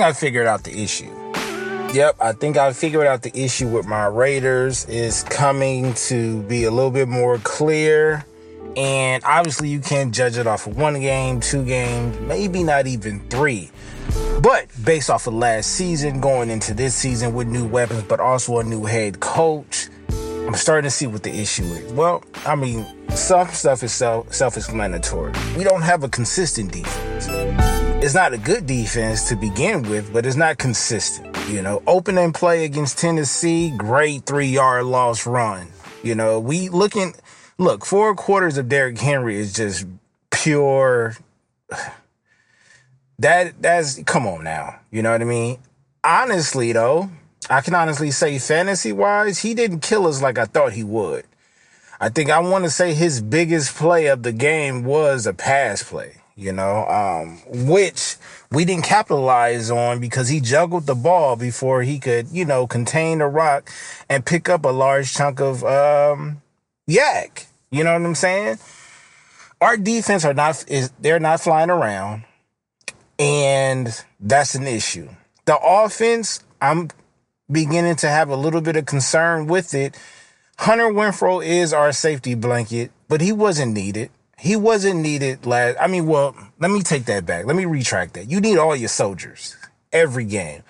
think I figured out the issue. Yep, I think I figured out the issue with my Raiders is coming to be a little bit more clear. And obviously, you can't judge it off of one game, two games, maybe not even three. But based off of last season, going into this season with new weapons, but also a new head coach, I'm starting to see what the issue is. Well, I mean, some stuff is self self-explanatory. We don't have a consistent defense. It's not a good defense to begin with, but it's not consistent. You know, opening play against Tennessee, great three yard loss run. You know, we looking look four quarters of Derrick Henry is just pure. That that's come on now. You know what I mean? Honestly, though, I can honestly say fantasy wise, he didn't kill us like I thought he would. I think I want to say his biggest play of the game was a pass play, you know, um, which we didn't capitalize on because he juggled the ball before he could, you know, contain the rock and pick up a large chunk of um, YAC. You know what I'm saying? Our defense are not is they're not flying around, and that's an issue. The offense, I'm beginning to have a little bit of concern with it. Hunter Renfrow is our safety blanket, but he wasn't needed. He wasn't needed last. I mean, well, let me take that back. Let me retract that. You need all your soldiers every game.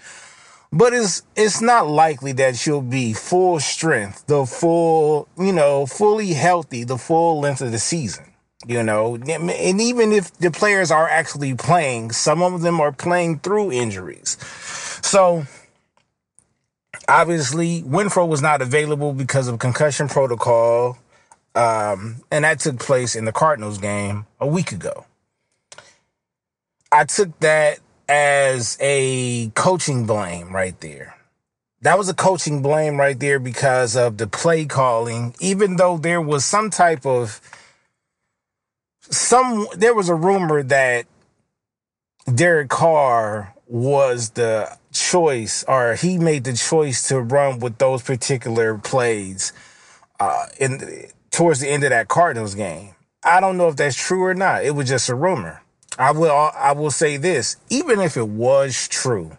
But it's it's not likely that she'll be full strength, the full, you know, fully healthy, the full length of the season. You know, and even if the players are actually playing, some of them are playing through injuries. So obviously Renfrow was not available because of concussion protocol. Um, and that took place in the Cardinals game a week ago. I took that as a coaching blame right there. That was a coaching blame right there because of the play calling, even though there was some type of some there was a rumor that Derek Carr was the choice or he made the choice to run with those particular plays uh, in towards the end of that Cardinals game. I don't know if that's true or not. It was just a rumor. I will I will say this, even if it was true,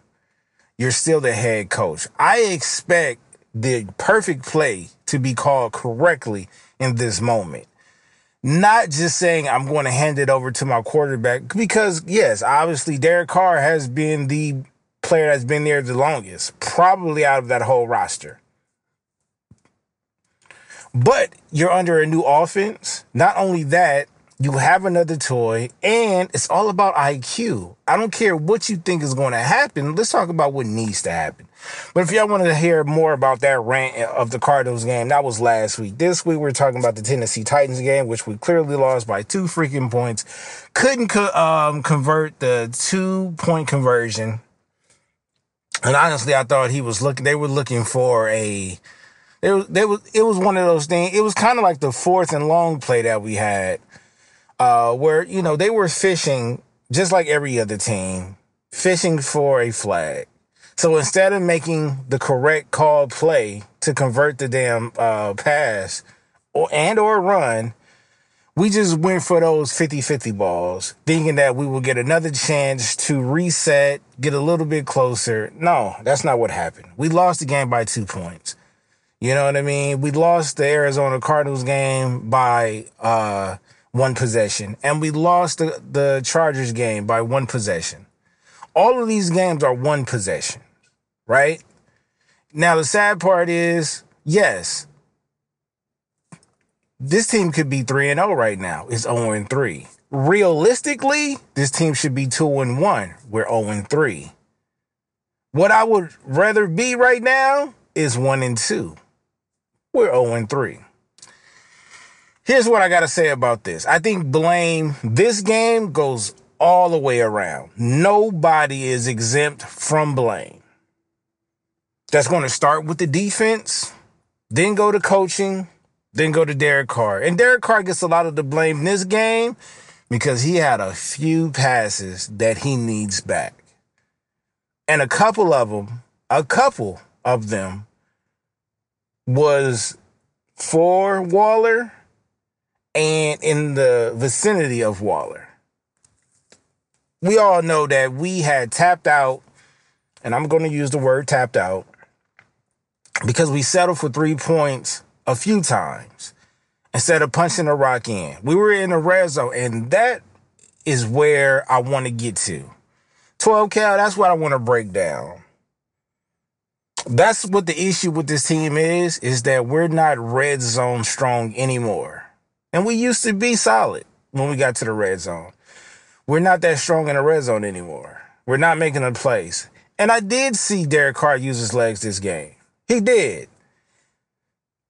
you're still the head coach. I expect the perfect play to be called correctly in this moment. Not just saying I'm going to hand it over to my quarterback because yes, obviously Derek Carr has been the player that's been there the longest, probably out of that whole roster. But you're under a new offense. Not only that, you have another toy, and it's all about IQ. I don't care what you think is going to happen. Let's talk about what needs to happen. But if y'all want to hear more about that rant of the Cardinals game, that was last week. This week we're talking about the Tennessee Titans game, which we clearly lost by two freaking points. Couldn't co- um, convert the two point conversion. And honestly, I thought he was looking. They were looking for a. It was, was, it was one of those things. It was kind of like the fourth and long play that we had uh, where, you know, they were fishing just like every other team, fishing for a flag. So instead of making the correct call play to convert the damn uh, pass or and or run, we just went for those 50-50 balls, thinking that we would get another chance to reset, get a little bit closer. No, that's not what happened. We lost the game by two points. You know what I mean? We lost the Arizona Cardinals game by uh, one possession, and we lost the, the Chargers game by one possession. All of these games are one possession, right? Now, the sad part is, yes, this team could be 3 and 0 right now. It's 0 and 3. Realistically, this team should be 2 and 1. We're 0 and 3. What I would rather be right now is 1 and 2. We're 0 and 3. Here's what I got to say about this. I think blame this game goes all the way around. Nobody is exempt from blame. That's going to start with the defense, then go to coaching, then go to Derek Carr. And Derek Carr gets a lot of the blame in this game because he had a few passes that he needs back. And a couple of them, a couple of them was for Waller and in the vicinity of Waller. We all know that we had tapped out and I'm going to use the word tapped out because we settled for three points a few times instead of punching the rock in. We were in the red zone, and that is where I want to get to. 12 cal, that's what I want to break down. That's what the issue with this team is, is that we're not red zone strong anymore. And we used to be solid when we got to the red zone. We're not that strong in the red zone anymore. We're not making a plays. And I did see Derek Carr use his legs this game. He did.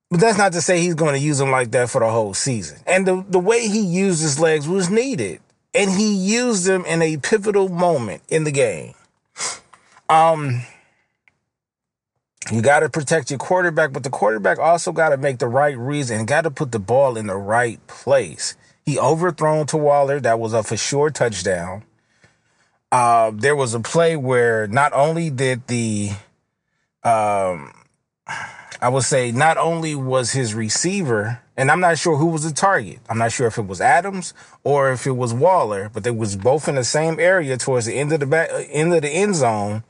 But that's not to say he's going to use them like that for the whole season. And the, the way he used his legs was needed. And he used them in a pivotal moment in the game. Um, you got to protect your quarterback, but the quarterback also got to make the right reason, got to put the ball in the right place. He overthrown to Waller. That was a for sure touchdown. Uh, there was a play where not only did the, um, I would say, not only was his receiver, and I'm not sure who was the target. I'm not sure if it was Adams or if it was Waller, but they was both in the same area towards the end of the back, end of the end zone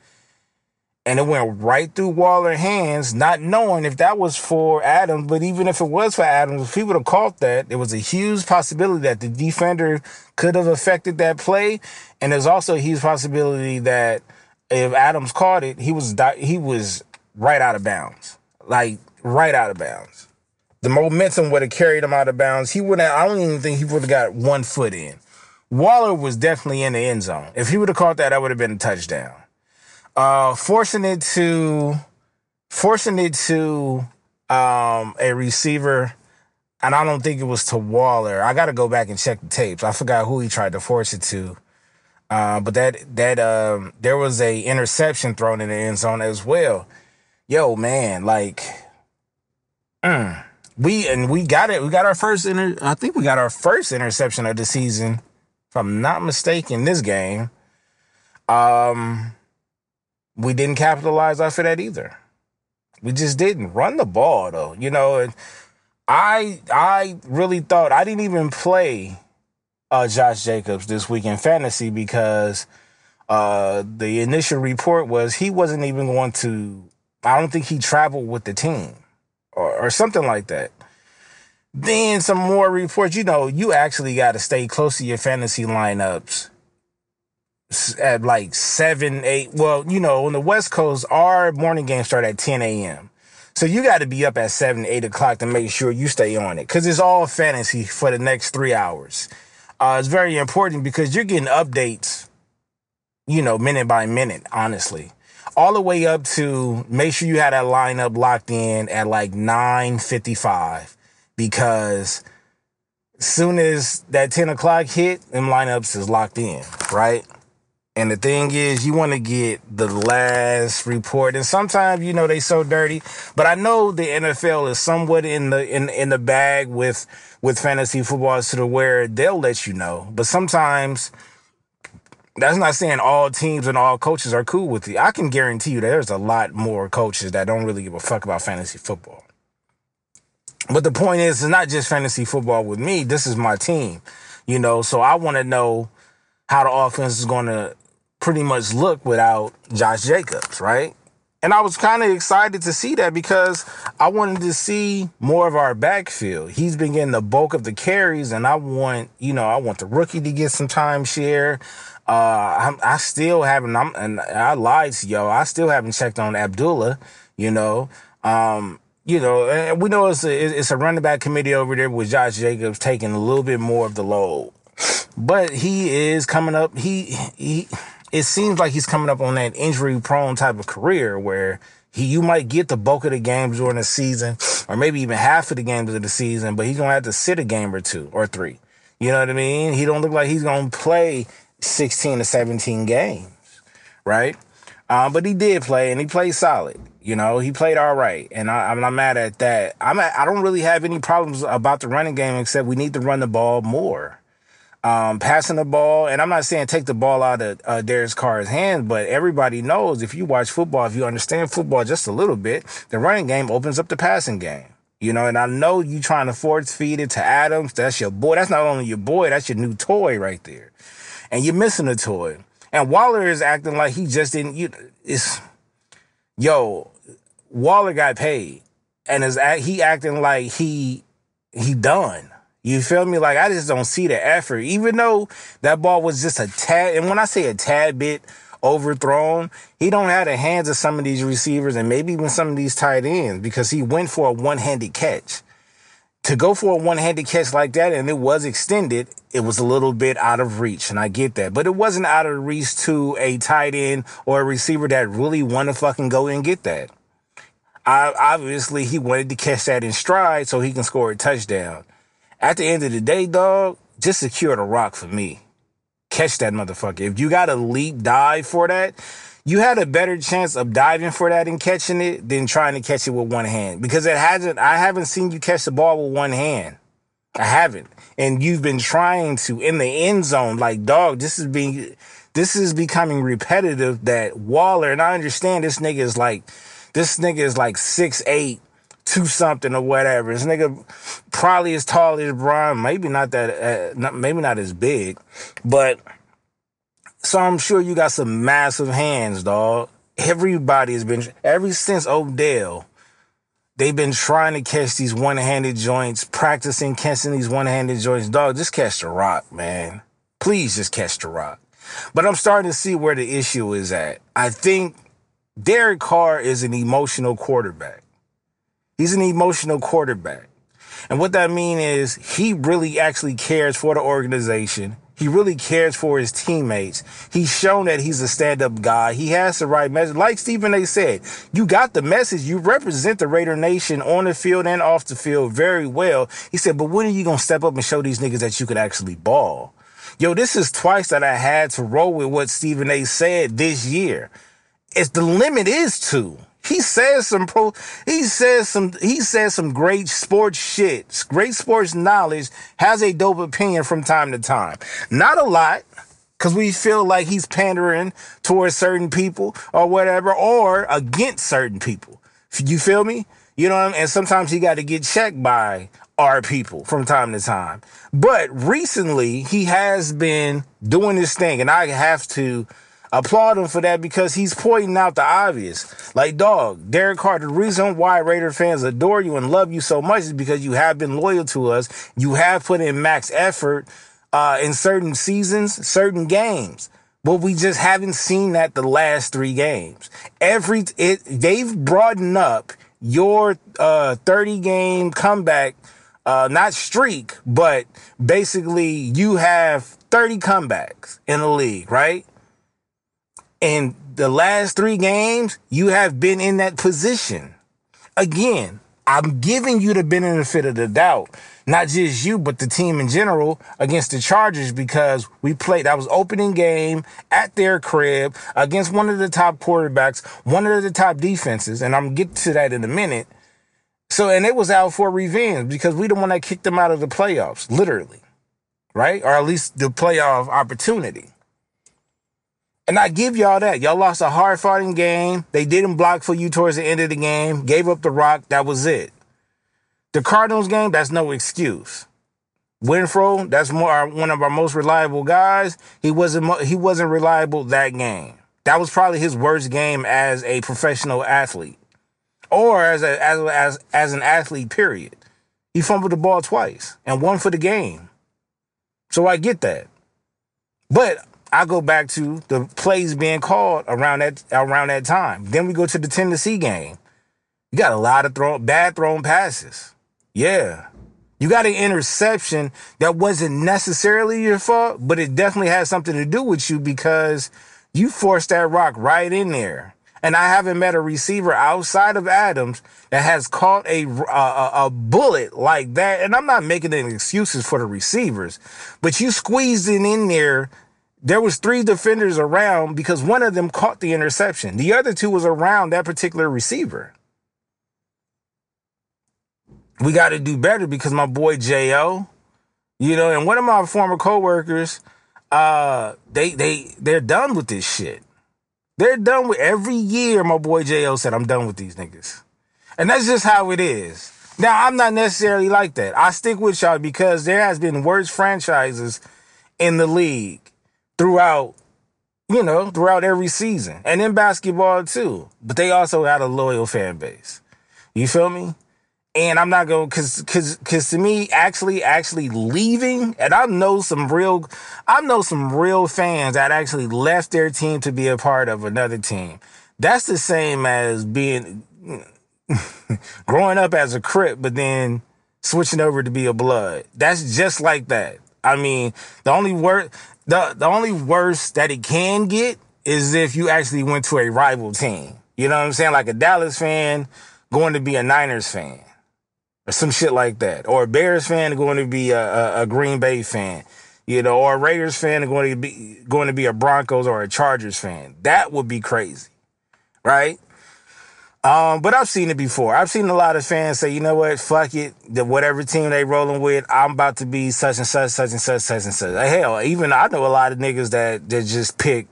and it went right through Waller hands, not knowing if that was for Adams. But even if it was for Adams, if he would have caught that, there was a huge possibility that the defender could have affected that play, and there's also a huge possibility that if Adams caught it, he was he was right out of bounds, like right out of bounds. The momentum would have carried him out of bounds. He wouldn't. I don't even think he would have got one foot in. Waller was definitely in the end zone. If he would have caught that, that would have been a touchdown uh, forcing it to forcing it to um, a receiver, and I don't think it was to Waller. I got to go back and check the tapes. I forgot who he tried to force it to. Uh, but that that um, there was a interception thrown in the end zone as well. Yo, man, like, mm, we and we got it. We got our first inter. I think we got our first interception of the season, if I'm not mistaken. This game. Um, we didn't capitalize off of that either. We just didn't run the ball though. You know, I I really thought I didn't even play uh, Josh Jacobs this week in fantasy because uh, the initial report was he wasn't even going to. I don't think he traveled with the team or, or something like that. Then some more reports. You know, you actually got to stay close to your fantasy lineups at like seven, eight. Well, you know, on the West Coast, our morning games start at 10 a.m. So you got to be up at seven, eight o'clock to make sure you stay on it because it's all fantasy for the next three hours. Uh, it's very important because you're getting updates, you know, minute by minute, honestly. All the way up to make sure you have that lineup locked in at like 9.55 because soon as that 10 o'clock hit, them lineups is locked in, right? And the thing is, you want to get the last report. And sometimes, you know, they so dirty. But I know the NFL is somewhat in the in in the bag with with fantasy football to the where they'll let you know. But sometimes that's not saying all teams and all coaches are cool with you. I can guarantee you there's a lot more coaches that don't really give a fuck about fantasy football. But the point is, it's not just fantasy football with me. This is my team, you know. So I want to know how the offense is going to pretty much look without Josh Jacobs, right? And I was kind of excited to see that because I wanted to see more of our backfield. He's been getting the bulk of the carries, and I want, you know, I want the rookie to get some timeshare. Uh, I, I still haven't, I'm, and I lied to y'all. I still haven't checked on Abdullah, you know. Um, you know, and we know it's a, it's a running back committee over there with Josh Jacobs taking a little bit more of the load. But he is coming up. He, he, it seems like he's coming up on that injury prone type of career where he, you might get the bulk of the games during the season or maybe even half of the games of the season, but he's going to have to sit a game or two or three. You know what I mean? He don't look like he's going to play 16 to 17 games, right? Um, but he did play and he played solid. You know, he played all right, and I, am not mad at that. I'm at, I don't really have any problems about the running game except we need to run the ball more um, passing the ball. And I'm not saying take the ball out of uh, Carr's hands, but everybody knows if you watch football, if you understand football just a little bit, the running game opens up the passing game. You know, and I know you trying to force feed it to Adams. That's your boy. That's not only your boy, that's your new toy right there. And you're missing a toy. And Waller is acting like he just didn't. You, it's yo, Waller got paid, and is he acting like he he done. You feel me? Like I just don't see the effort, even though that ball was just a tad. And when I say a tad bit overthrown, he don't have the hands of some of these receivers and maybe even some of these tight ends because he went for a one-handed catch. To go for a one-handed catch like that and it was extended, it was a little bit out of reach, and I get that. But it wasn't out of reach to a tight end or a receiver that really want to fucking go and get that. I, obviously, he wanted to catch that in stride so he can score a touchdown. At the end of the day, dog, just secure the rock for me. Catch that motherfucker. If you got a leap dive for that, you had a better chance of diving for that and catching it than trying to catch it with one hand. Because it hasn't, I haven't seen you catch the ball with one hand. I haven't. And you've been trying to in the end zone, like dog, this is being, this is becoming repetitive that Waller, and I understand this nigga is like, this nigga is like six eight two something or whatever. This nigga probably as tall as Brian, maybe not that, uh, maybe not as big, but so I'm sure you got some massive hands, dog. Everybody has been, ever since Odell, they've been trying to catch these one-handed joints, practicing catching these one-handed joints. Dog, just catch the rock, man. Please just catch the rock. But I'm starting to see where the issue is at. I think Derek Carr is an emotional quarterback. He's an emotional quarterback. And what that means is he really actually cares for the organization. He really cares for his teammates. He's shown that he's a stand-up guy. He has the right message. Like Stephen A said, you got the message. You represent the Raider Nation on the field and off the field very well. He said, but when are you going to step up and show these niggas that you could actually ball? Yo, this is twice that I had to roll with what Stephen A said this year. It's the limit is two. He says some pro, he says some, he says some great sports shit, great sports knowledge, has a dope opinion from time to time. Not a lot, cause we feel like he's pandering towards certain people or whatever, or against certain people. You feel me? You know, what I mean? and sometimes he got to get checked by our people from time to time. But recently he has been doing this thing and I have to applaud him for that because he's pointing out the obvious. Like, dog, Derek Carr, the reason why Raider fans adore you and love you so much is because you have been loyal to us. You have put in max effort uh, in certain seasons, certain games. But we just haven't seen that the last three games. Every it they've broadened up your uh 30 game comeback uh not streak, but basically you have 30 comebacks in the league, right? And the last three games, you have been in that position. Again, I'm giving you the benefit of the doubt. Not just you, but the team in general against the Chargers because we played, that was opening game at their crib against one of the top quarterbacks, one of the top defenses. And I'm getting to that in a minute. So, and it was out for revenge because we the one that kicked them out of the playoffs, literally. Right? Or at least the playoff opportunity. And I give y'all that. Y'all lost a hard fighting game. They didn't block for you towards the end of the game, gave up the rock. That was it. The Cardinals game, that's no excuse. Renfrow, that's more one of our most reliable guys. He wasn't he wasn't reliable that game. That was probably his worst game as a professional athlete, or as a as as as an athlete. Period. He fumbled the ball twice and one for the game. So I get that, but I go back to the plays being called around that around that time. Then we go to the Tennessee game. You got a lot of throw bad thrown passes. Yeah. You got an interception that wasn't necessarily your fault, but it definitely had something to do with you because you forced that rock right in there. And I haven't met a receiver outside of Adams that has caught a, a, a bullet like that. And I'm not making any excuses for the receivers, but you squeezed it in there there was three defenders around because one of them caught the interception. The other two was around that particular receiver. We got to do better because my boy Jo, you know, and one of my former coworkers, uh, they they they're done with this shit. They're done with every year. My boy Jo said, "I'm done with these niggas," and that's just how it is. Now I'm not necessarily like that. I stick with y'all because there has been worse franchises in the league throughout, you know, throughout every season. And in basketball too. But they also had a loyal fan base. You feel me? And I'm not going cause cause cause to me, actually actually leaving, and I know some real I know some real fans that actually left their team to be a part of another team. That's the same as being growing up as a crip, but then switching over to be a blood. That's just like that. I mean, the only word the the only worst that it can get is if you actually went to a rival team. You know what I'm saying? Like a Dallas fan going to be a Niners fan or some shit like that, or a Bears fan going to be a, a, a Green Bay fan. You know, or a Raiders fan going to be going to be a Broncos or a Chargers fan. That would be crazy, right? Um, but I've seen it before. I've seen a lot of fans say, you know what, fuck it, the whatever team they rolling with, I'm about to be such and such, such and such, such and such. Hell, even I know a lot of niggas that that just pick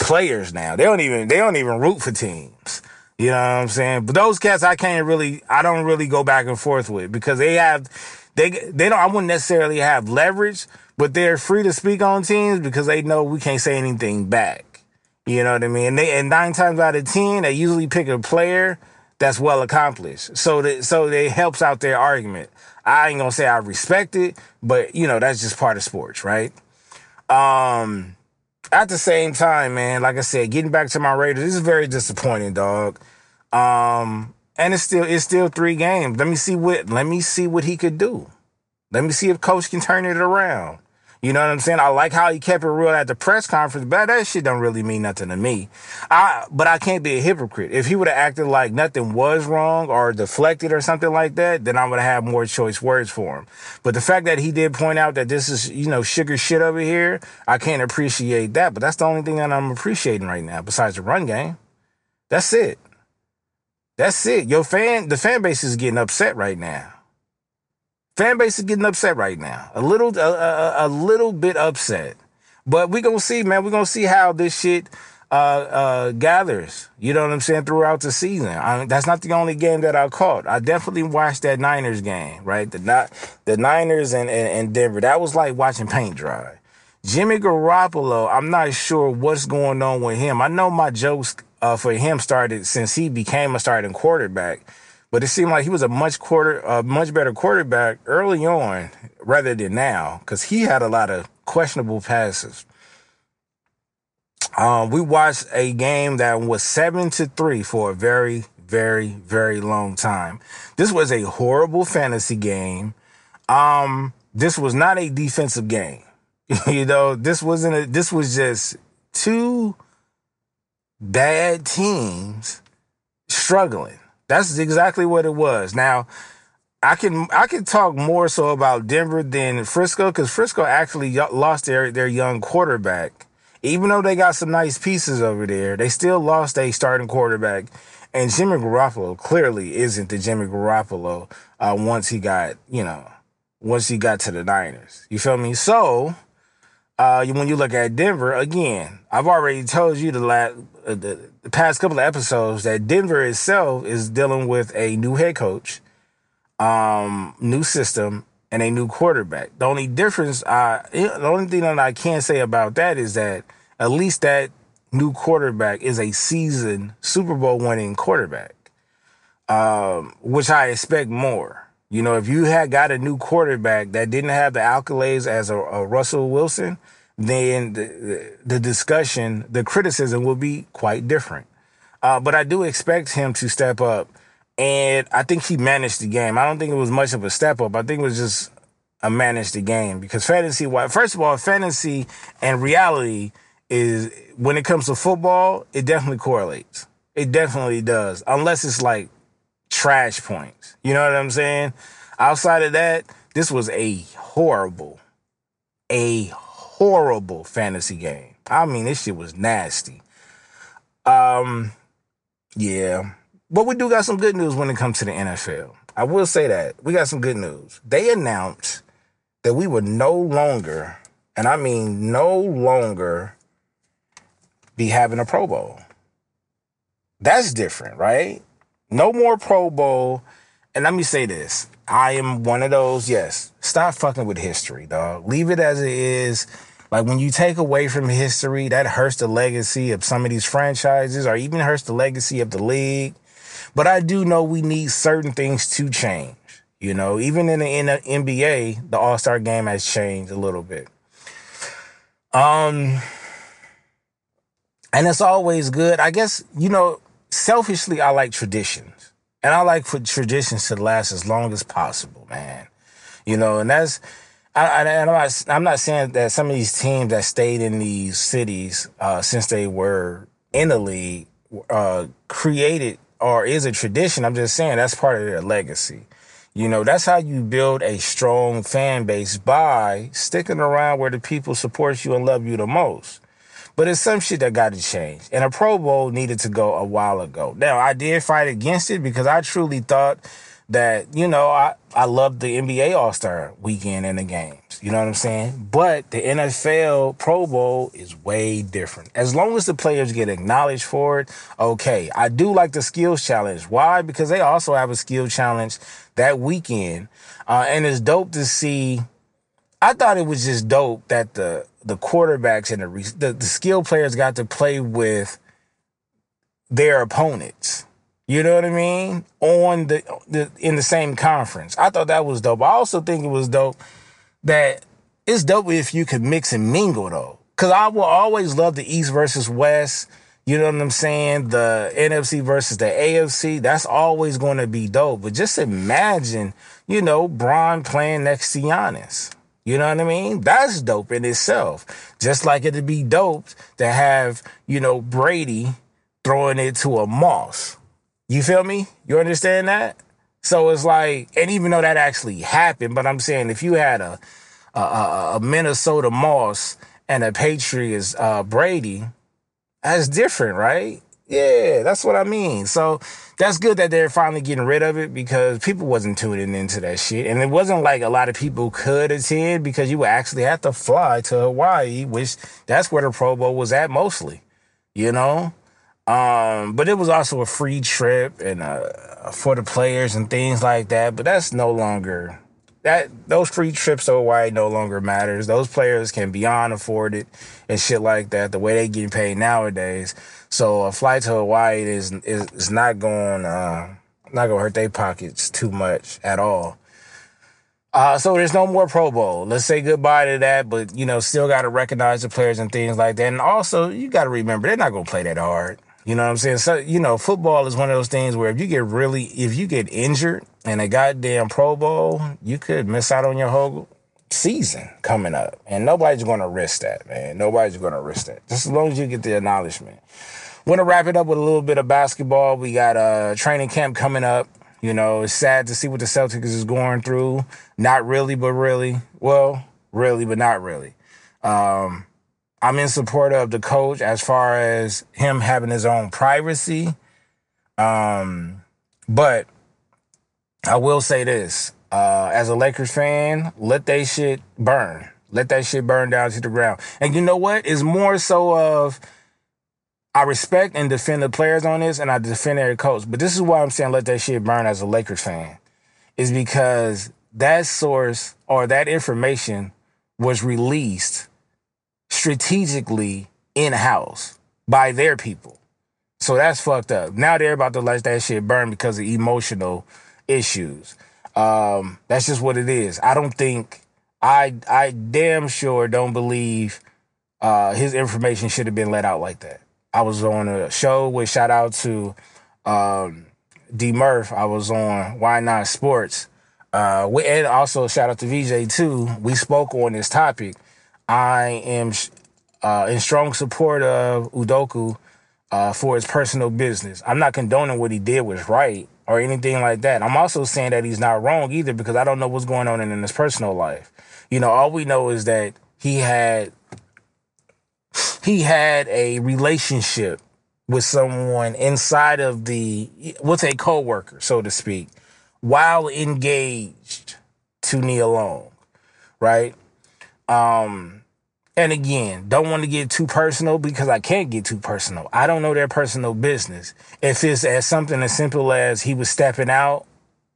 players now. They don't even they don't even root for teams. You know what I'm saying? But those cats I can't really I don't really go back and forth with because they have they they don't I wouldn't necessarily have leverage, but they're free to speak on teams because they know we can't say anything back. You know what I mean? And they and nine times out of ten, they usually pick a player that's well accomplished. So that so it helps out their argument. I ain't gonna say I respect it, but you know, that's just part of sports, right? Um at the same time, man, like I said, getting back to my Raiders, this is very disappointing, dog. Um, and it's still it's still three games. Let me see what let me see what he could do. Let me see if coach can turn it around. You know what I'm saying? I like how he kept it real at the press conference, but that shit don't really mean nothing to me. I, but I can't be a hypocrite. If he would have acted like nothing was wrong or deflected or something like that, then I would have more choice words for him. But the fact that he did point out that this is, you know, sugar shit over here, I can't appreciate that. But that's the only thing that I'm appreciating right now, besides the run game. That's it. That's it. Your fan, the fan base is getting upset right now. Fan base is getting upset right now. A little, a, a, a little bit upset. But we're gonna see, man. We're gonna see how this shit uh, uh, gathers. You know what I'm saying throughout the season. I that's not the only game that I caught. I definitely watched that Niners game, right? The not the Niners and, and, and Denver. That was like watching paint dry. Jimmy Garoppolo. I'm not sure what's going on with him. I know my jokes uh, for him started since he became a starting quarterback. But it seemed like he was a much quarter, a much better quarterback early on rather than now because he had a lot of questionable passes. Um, we watched a game that was seven to three for a very, very, very long time. This was a horrible fantasy game. Um, this was not a defensive game. you know, this wasn't a, this was just two bad teams struggling. That's exactly what it was. Now, I can I can talk more so about Denver than Frisco because Frisco actually lost their their young quarterback. Even though they got some nice pieces over there, they still lost a starting quarterback. And Jimmy Garoppolo clearly isn't the Jimmy Garoppolo uh, once he got you know once he got to the Niners. You feel me? So uh, when you look at Denver again, I've already told you the last uh, the, the past couple of episodes that Denver itself is dealing with a new head coach, um, new system, and a new quarterback. The only difference, I the only thing that I can say about that is that at least that new quarterback is a seasoned Super Bowl winning quarterback, um, which I expect more. You know, if you had got a new quarterback that didn't have the accolades as a, a Russell Wilson, then the, the, discussion, the criticism will be quite different. Uh, but I do expect him to step up. And I think he managed the game. I don't think it was much of a step up. I think it was just a manage the game because fantasy, first of all, fantasy and reality is when it comes to football, it definitely correlates. It definitely does, unless it's like trash points. You know what I'm saying? Outside of that, this was a horrible, a horrible fantasy game. I mean, this shit was nasty. Um, yeah. But we do got some good news when it comes to the NFL. I will say that. We got some good news. They announced that we would no longer, and I mean no longer, be having a Pro Bowl. That's different, right? No more Pro Bowl. And let me say this. I am one of those, yes, stop fucking with history, dog. Leave it as it is. Like when you take away from history, that hurts the legacy of some of these franchises or even hurts the legacy of the league. But I do know we need certain things to change. You know, even in the, in the NBA, the All Star game has changed a little bit. Um, and it's always good. I guess you know, selfishly, I like traditions, and I like for traditions to last as long as possible, man. You know, and that's. I, am not. I'm not saying that some of these teams that stayed in these cities uh, since they were in the league uh, created or is a tradition. I'm just saying that's part of their legacy. You know, that's how you build a strong fan base by sticking around where the people support you and love you the most. But it's some shit that got to change. And a Pro Bowl needed to go a while ago. Now, I did fight against it because I truly thought that, you know, I, I loved the NBA All Star weekend and the games. You know what I'm saying? But the NFL Pro Bowl is way different. As long as the players get acknowledged for it, okay. I do like the skills challenge. Why? Because they also have a skill challenge that weekend. Uh, and it's dope to see. I thought it was just dope that the the quarterbacks and the, the, the skill players got to play with their opponents. You know what I mean? On the, the in the same conference. I thought that was dope. I also think it was dope that it's dope if you could mix and mingle though. Cause I will always love the East versus West. You know what I'm saying? The NFC versus the AFC. That's always going to be dope. But just imagine, you know, Bron playing next to Giannis. You know what I mean? That's dope in itself. Just like it'd be dope to have, you know, Brady throwing it to a Moss. You feel me? You understand that? So it's like, and even though that actually happened, but I'm saying if you had a a, a Minnesota Moss and a Patriots uh, Brady, that's different, right? Yeah, that's what I mean. So that's good that they're finally getting rid of it because people wasn't tuning into that shit. And it wasn't like a lot of people could attend because you would actually have to fly to Hawaii, which that's where the Pro Bowl was at mostly, you know? Um, but it was also a free trip and uh, for the players and things like that. But that's no longer that those free trips to Hawaii no longer matters. Those players can beyond afford it and shit like that. The way they getting paid nowadays, so a flight to Hawaii is is, is not going uh, not gonna hurt their pockets too much at all. Uh, so there's no more Pro Bowl. Let's say goodbye to that, but you know, still got to recognize the players and things like that. And also, you got to remember they're not gonna play that hard. You know what I'm saying? So, you know, football is one of those things where if you get really, if you get injured in a goddamn Pro Bowl, you could miss out on your whole season coming up. And nobody's going to risk that, man. Nobody's going to risk that. Just as long as you get the acknowledgement. Want to wrap it up with a little bit of basketball. We got a training camp coming up. You know, it's sad to see what the Celtics is going through. Not really, but really. Well, really, but not really. Um, I'm in support of the coach as far as him having his own privacy. Um, but I will say this. Uh, as a Lakers fan, let that shit burn. Let that shit burn down to the ground. And you know what? It's more so of I respect and defend the players on this and I defend their coach. But this is why I'm saying let that shit burn as a Lakers fan. Is because that source or that information was released strategically in house by their people. So that's fucked up. Now they're about to let that shit burn because of emotional issues. Um, that's just what it is. I don't think I I damn sure don't believe uh, his information should have been let out like that. I was on a show with shout out to um, D Murph. I was on Why Not Sports. Uh, and also shout out to VJ too. We spoke on this topic I am uh, in strong support of Udoka uh, for his personal business. I'm not condoning what he did was right or anything like that. I'm also saying that he's not wrong either because I don't know what's going on in, in his personal life. You know, all we know is that he had he had a relationship with someone inside of the what's a coworker, so to speak, while engaged to Nia Long, right? Um, and again, don't want to get too personal because I can't get too personal. I don't know their personal business. If it's as something as simple as he was stepping out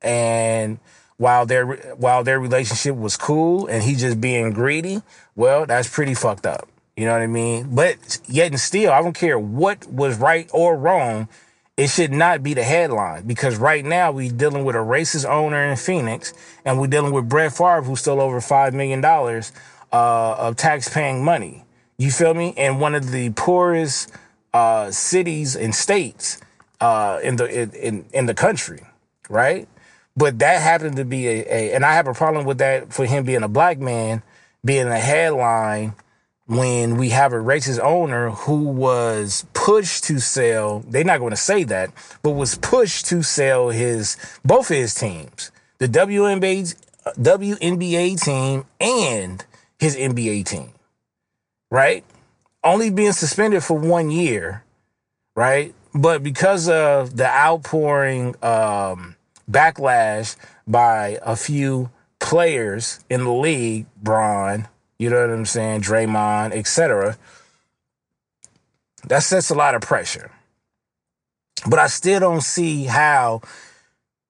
and while their while their relationship was cool and he just being greedy, well, that's pretty fucked up. You know what I mean? But yet and still, I don't care what was right or wrong. It should not be the headline because right now we're dealing with a racist owner in Phoenix, and we're dealing with Brett Favre, who stole over five million dollars uh, of tax-paying money. You feel me? And one of the poorest uh, cities and states uh, in the in in the country, right? But that happened to be a, a, and I have a problem with that for him being a black man, being a headline when we have a racist owner who was pushed to sell, they're not going to say that, but was pushed to sell his, both his teams, the WNBA, WNBA team and his NBA team, right? Only being suspended for one year, right? But because of the outpouring, um, backlash by a few players in the league, Bron, you know what I'm saying, Draymond, etc. That sets a lot of pressure. But I still don't see how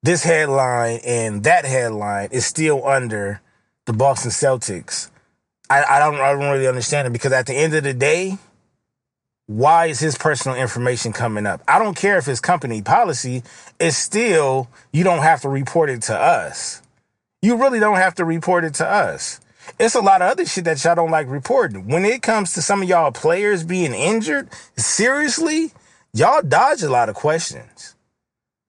this headline and that headline is still under the Boston Celtics. I, I don't I don't really understand it because at the end of the day, why is his personal information coming up? I don't care if it's company policy, it's still, you don't have to report it to us. You really don't have to report it to us. It's a lot of other shit that y'all don't like reporting. When it comes to some of y'all players being injured, seriously, y'all dodge a lot of questions.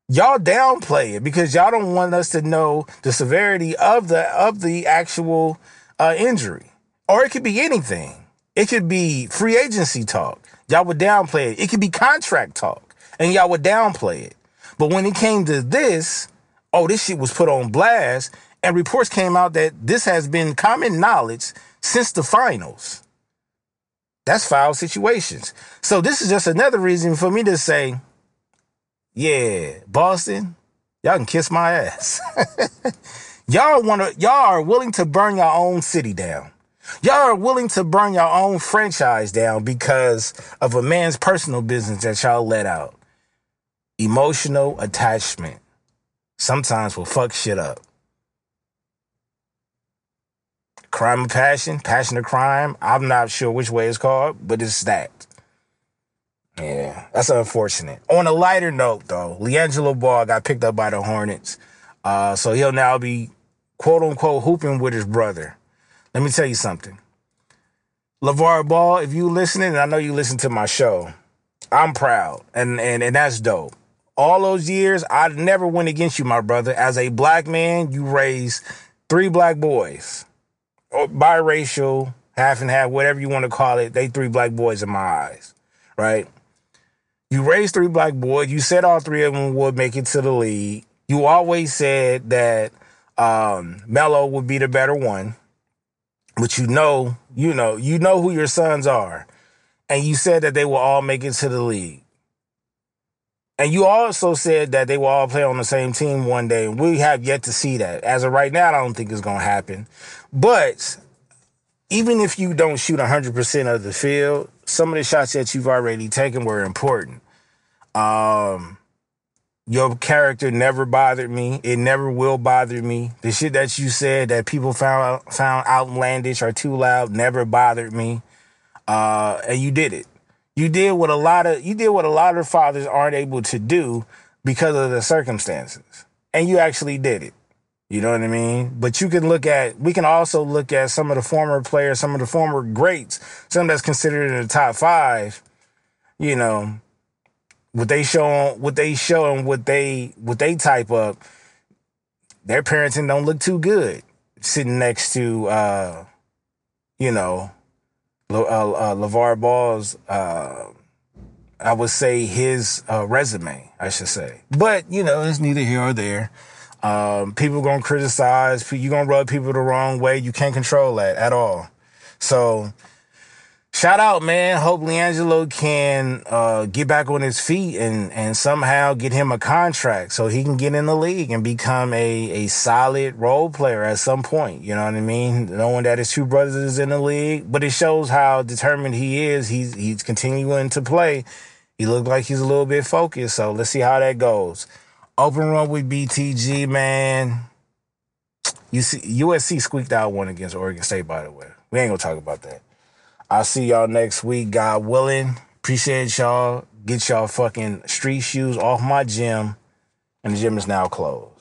Y'all downplay it because y'all don't want us to know the severity of the of the actual uh, injury. Or it could be anything. It could be free agency talk. Y'all would downplay it. It could be contract talk and y'all would downplay it. But when it came to this, oh, this shit was put on blast and reports came out that this has been common knowledge since the finals. That's foul situations. So this is just another reason for me to say, yeah, Boston, y'all can kiss my ass. y'all want to, y'all are willing to burn your own city down. Y'all are willing to burn your own franchise down because of a man's personal business that y'all let out. Emotional attachment sometimes will fuck shit up. Crime of passion, passion of crime. I'm not sure which way it's called, but it's that. Yeah, that's unfortunate. On a lighter note, though, LiAngelo Ball got picked up by the Hornets. Uh, so he'll now be quote unquote hooping with his brother. Let me tell you something. LeVar Ball, if you listening, and I know you listen to my show, I'm proud. And and and that's dope. All those years, I never went against you, my brother. As a black man, you raised three black boys. Or biracial, half and half, whatever you want to call it. They three black boys in my eyes. Right? You raised three black boys. You said all three of them would make it to the league. You always said that um, Melo would be the better one but you know, you know, you know who your sons are. And you said that they will all make it to the league. And you also said that they will all play on the same team one day. We have yet to see that. As of right now, I don't think it's going to happen. But even if you don't shoot 100% of the field, some of the shots that you've already taken were important. Um, your character never bothered me. It never will bother me. The shit that you said that people found found outlandish or too loud never bothered me. Uh, and you did it. You did what a lot of you did what a lot of fathers aren't able to do because of the circumstances. And you actually did it. You know what I mean? But you can look at we can also look at some of the former players, some of the former greats, some that's considered in the top five, you know, what they show what they show and what they what they type up, their parenting don't look too good. Sitting next to uh, you know, Le, uh, uh, LeVar Ball's uh, I would say his uh, resume, I should say. But, you know, it's neither here or there. Um, people gonna criticize, You're gonna rub people the wrong way. You can't control that at all. So shout out, man. Hope LiAngelo can uh, get back on his feet and and somehow get him a contract so he can get in the league and become a a solid role player at some point. You know what I mean? Knowing that his two brothers is in the league, but it shows how determined he is. He's he's continuing to play. He looked like he's a little bit focused. So let's see how that goes. Open run with BTG, man. You see, USC squeaked out one against Oregon State, by the way. We ain't gonna talk about that. I'll see y'all next week, God willing. Appreciate y'all. Get y'all fucking street shoes off my gym. And the gym is now closed.